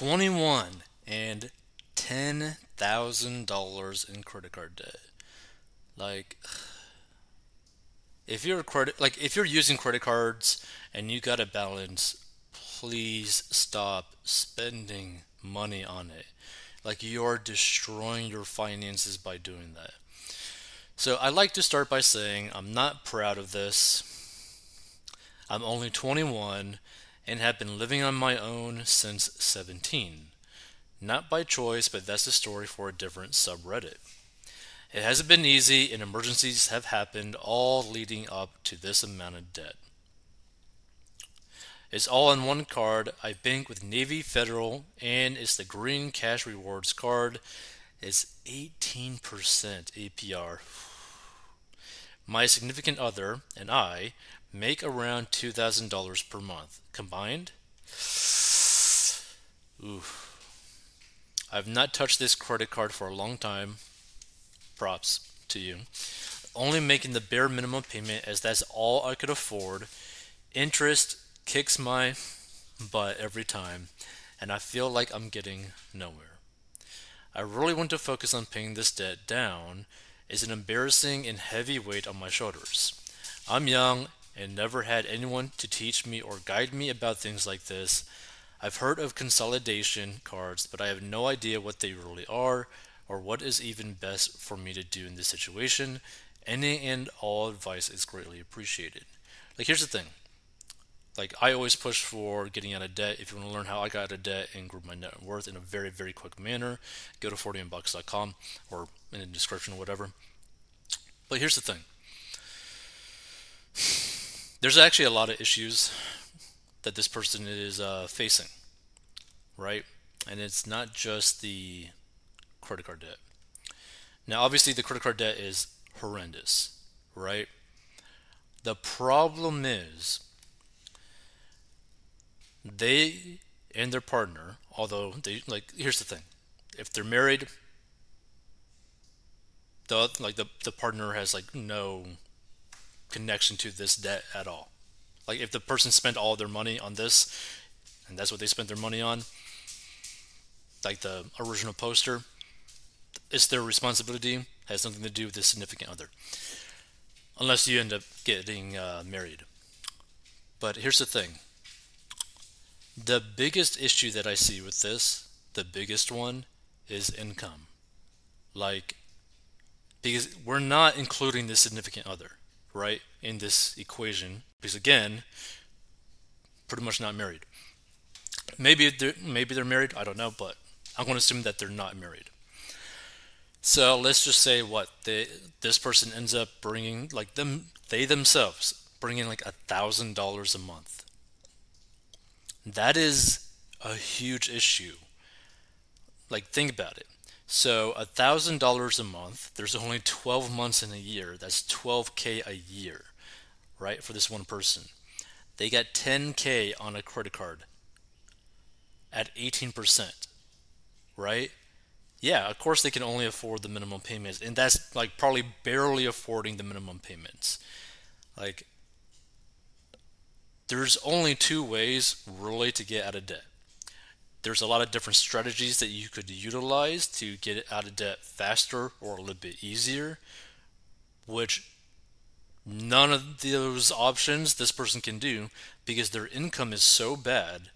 21 and $10,000 in credit card debt. Like if you're credit like if you're using credit cards and you got a balance, please stop spending money on it. Like you're destroying your finances by doing that. So I like to start by saying I'm not proud of this. I'm only 21 and have been living on my own since 17. Not by choice, but that's a story for a different subreddit. It hasn't been easy, and emergencies have happened, all leading up to this amount of debt. It's all on one card. I bank with Navy Federal, and it's the Green Cash Rewards card. It's 18% APR. My significant other and I make around $2,000 per month. Combined? Ooh. I've not touched this credit card for a long time props to you. Only making the bare minimum payment as that's all I could afford. Interest kicks my butt every time, and I feel like I'm getting nowhere. I really want to focus on paying this debt down. It's an embarrassing and heavy weight on my shoulders. I'm young and never had anyone to teach me or guide me about things like this. I've heard of consolidation cards, but I have no idea what they really are or what is even best for me to do in this situation. Any and all advice is greatly appreciated. Like, here's the thing. Like, I always push for getting out of debt. If you want to learn how I got out of debt and grew my net worth in a very, very quick manner, go to 4dmbox.com or in the description or whatever. But here's the thing there's actually a lot of issues that this person is uh, facing, right? And it's not just the credit card debt. Now, obviously, the credit card debt is horrendous, right? The problem is they and their partner, although they like, here's the thing: if they're married, the like the the partner has like no connection to this debt at all. Like if the person spent all their money on this, and that's what they spent their money on, like the original poster, it's their responsibility. Has nothing to do with the significant other, unless you end up getting uh, married. But here's the thing: the biggest issue that I see with this, the biggest one, is income. Like, because we're not including the significant other, right, in this equation. Because again, pretty much not married. Maybe they're, maybe they're married. I don't know, but I'm going to assume that they're not married. So let's just say what they this person ends up bringing like them they themselves bringing like a thousand dollars a month. That is a huge issue. Like think about it. So a thousand dollars a month. There's only 12 months in a year. That's 12k a year, right? For this one person, they got 10k on a credit card at 18%, right? yeah, of course they can only afford the minimum payments, and that's like probably barely affording the minimum payments. Like, there's only two ways really to get out of debt. There's a lot of different strategies that you could utilize to get out of debt faster or a little bit easier, which none of those options this person can do because their income is so bad.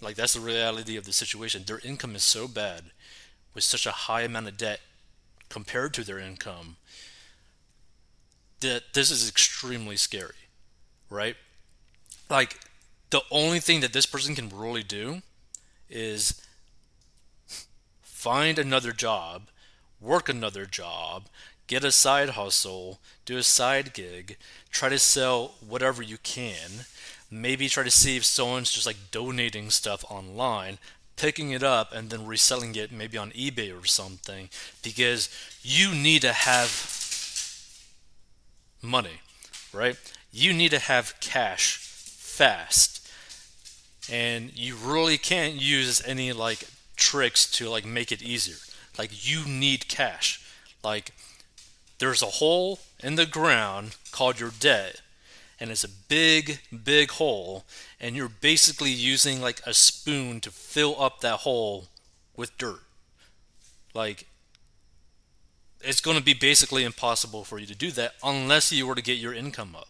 Like, that's the reality of the situation. Their income is so bad with such a high amount of debt compared to their income that this is extremely scary, right? Like, the only thing that this person can really do is find another job, work another job, get a side hustle, do a side gig, try to sell whatever you can, maybe try to see if someone's just like donating stuff online, picking it up and then reselling it maybe on eBay or something because you need to have money, right? You need to have cash fast. And you really can't use any like tricks to like make it easier. Like you need cash. Like there's a hole in the ground called your debt and it's a big, big hole, and you're basically using like a spoon to fill up that hole with dirt. Like, it's going to be basically impossible for you to do that unless you were to get your income up.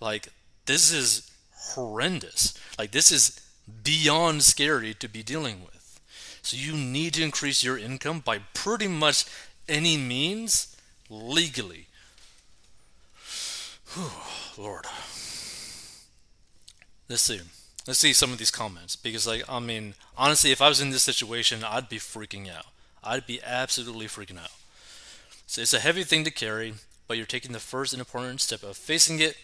Like, this is horrendous. Like, this is beyond scary to be dealing with. So, you need to increase your income by pretty much any means legally. Whew, Lord. Let's see. Let's see some of these comments because, like, I mean, honestly, if I was in this situation, I'd be freaking out. I'd be absolutely freaking out. So it's a heavy thing to carry, but you're taking the first and important step of facing it.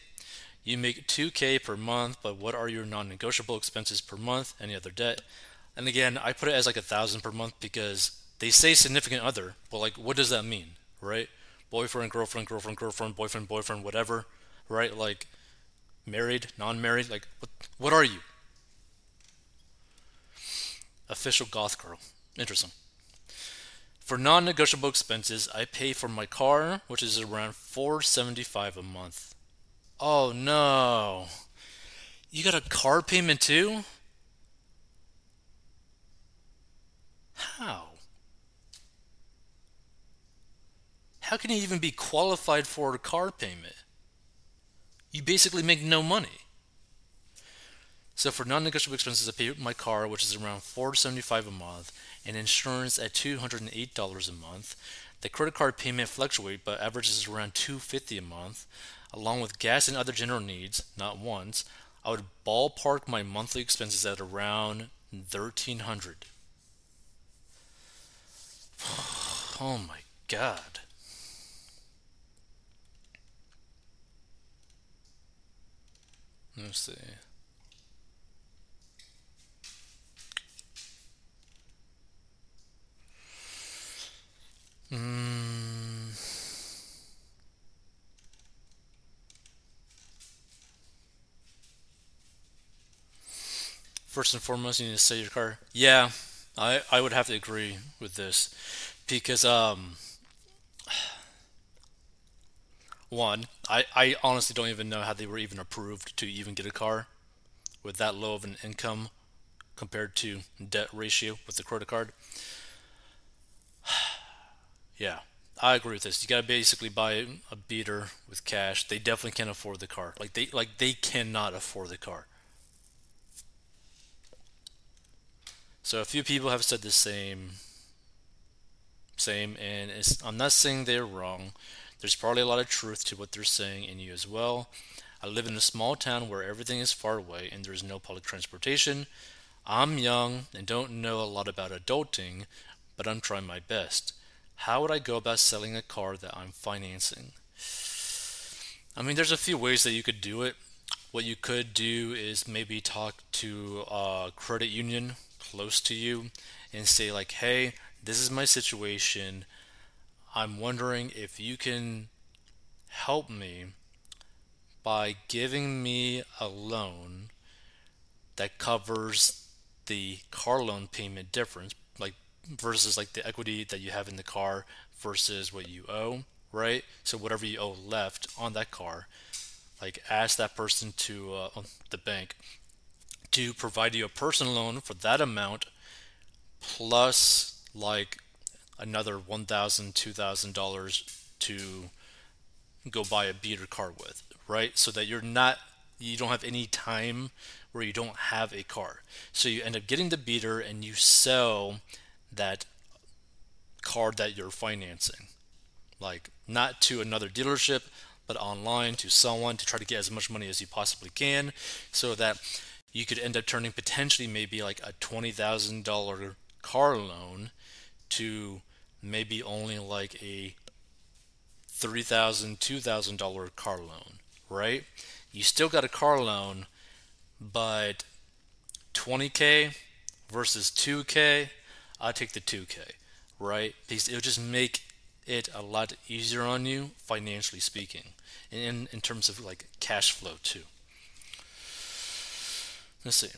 You make 2k per month, but what are your non-negotiable expenses per month? Any other debt? And again, I put it as like a thousand per month because they say significant other, but like, what does that mean, right? Boyfriend, girlfriend, girlfriend, girlfriend, boyfriend, boyfriend, whatever, right? Like, married, non-married, like, what, what are you? Official goth girl. Interesting. For non-negotiable expenses, I pay for my car, which is around 475 a month. Oh no. You got a car payment too? How? How can you even be qualified for a car payment? You basically make no money. So for non-negotiable expenses, I pay my car, which is around 475 a month, and insurance at $208 a month. The credit card payment fluctuates, but averages around 250 a month, along with gas and other general needs, not wants. I would ballpark my monthly expenses at around 1300. Oh my god. Let's see. Mm. First and foremost, you need to sell your car. Yeah, I, I would have to agree with this because um one, I, I honestly don't even know how they were even approved to even get a car with that low of an income compared to debt ratio with the credit card. Yeah, I agree with this. You gotta basically buy a beater with cash. They definitely can't afford the car. Like they like they cannot afford the car. So a few people have said the same. Same, and I'm not saying they're wrong. There's probably a lot of truth to what they're saying in you as well. I live in a small town where everything is far away and there's no public transportation. I'm young and don't know a lot about adulting, but I'm trying my best. How would I go about selling a car that I'm financing? I mean, there's a few ways that you could do it. What you could do is maybe talk to a credit union close to you and say, like, hey, this is my situation. I'm wondering if you can help me by giving me a loan that covers the car loan payment difference, like versus like the equity that you have in the car versus what you owe, right? So whatever you owe left on that car, like ask that person to uh, the bank to provide you a personal loan for that amount plus like another one thousand, two thousand dollars to go buy a beater car with, right? So that you're not you don't have any time where you don't have a car. So you end up getting the beater and you sell that card that you're financing. Like, not to another dealership, but online to someone to try to get as much money as you possibly can so that you could end up turning potentially maybe like a $20,000 car loan to maybe only like a $3,000, $2,000 car loan, right? You still got a car loan, but 20K versus 2K I take the 2K, right? Because it'll just make it a lot easier on you financially speaking, and in, in terms of like cash flow too. Let's see.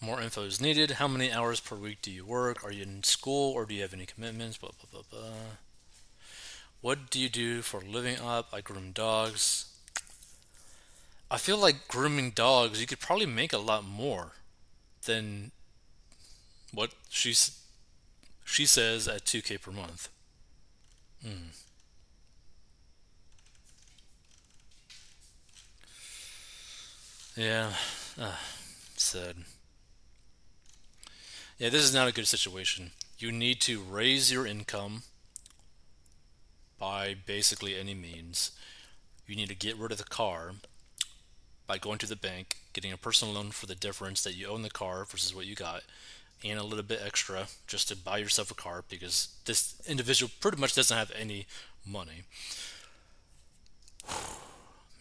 More info is needed. How many hours per week do you work? Are you in school or do you have any commitments? Blah blah blah blah. What do you do for living up? I groom dogs. I feel like grooming dogs, you could probably make a lot more than what she's she says at 2k per month. Hmm. Yeah, uh, said. Yeah, this is not a good situation. You need to raise your income by basically any means. You need to get rid of the car by going to the bank, getting a personal loan for the difference that you own the car versus what you got, and a little bit extra just to buy yourself a car because this individual pretty much doesn't have any money.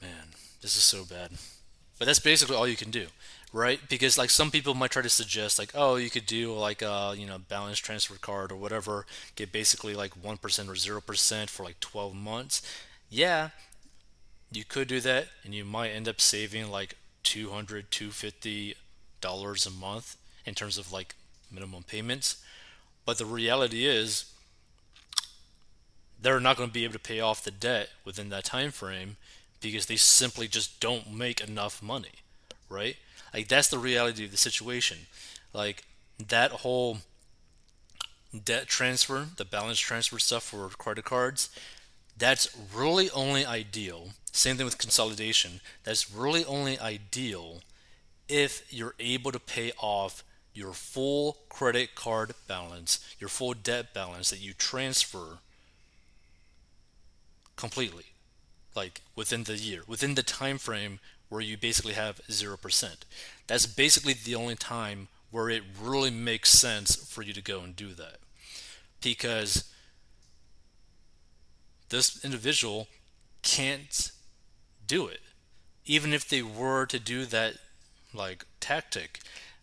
Man, this is so bad. But that's basically all you can do, right? Because like some people might try to suggest like, oh, you could do like a you know balance transfer card or whatever, get basically like one percent or zero percent for like 12 months. Yeah, you could do that, and you might end up saving like 200, 250 dollars a month in terms of like minimum payments. But the reality is, they're not going to be able to pay off the debt within that time frame because they simply just don't make enough money, right? Like that's the reality of the situation. Like that whole debt transfer, the balance transfer stuff for credit cards, that's really only ideal. Same thing with consolidation. That's really only ideal if you're able to pay off your full credit card balance, your full debt balance that you transfer completely like within the year, within the time frame where you basically have 0%. That's basically the only time where it really makes sense for you to go and do that. Because this individual can't do it. Even if they were to do that like tactic,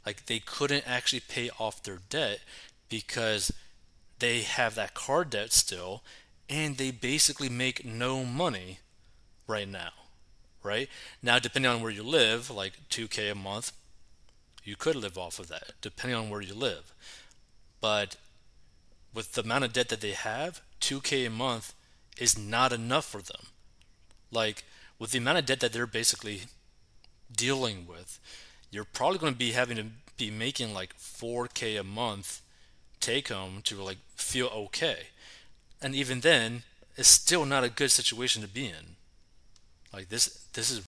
like they couldn't actually pay off their debt because they have that car debt still and they basically make no money right now, right? Now, depending on where you live, like 2K a month, you could live off of that, depending on where you live. But with the amount of debt that they have, 2K a month is not enough for them. Like, with the amount of debt that they're basically dealing with, you're probably going to be having to be making like 4K a month take home to like feel okay. And even then, it's still not a good situation to be in. Like this, this is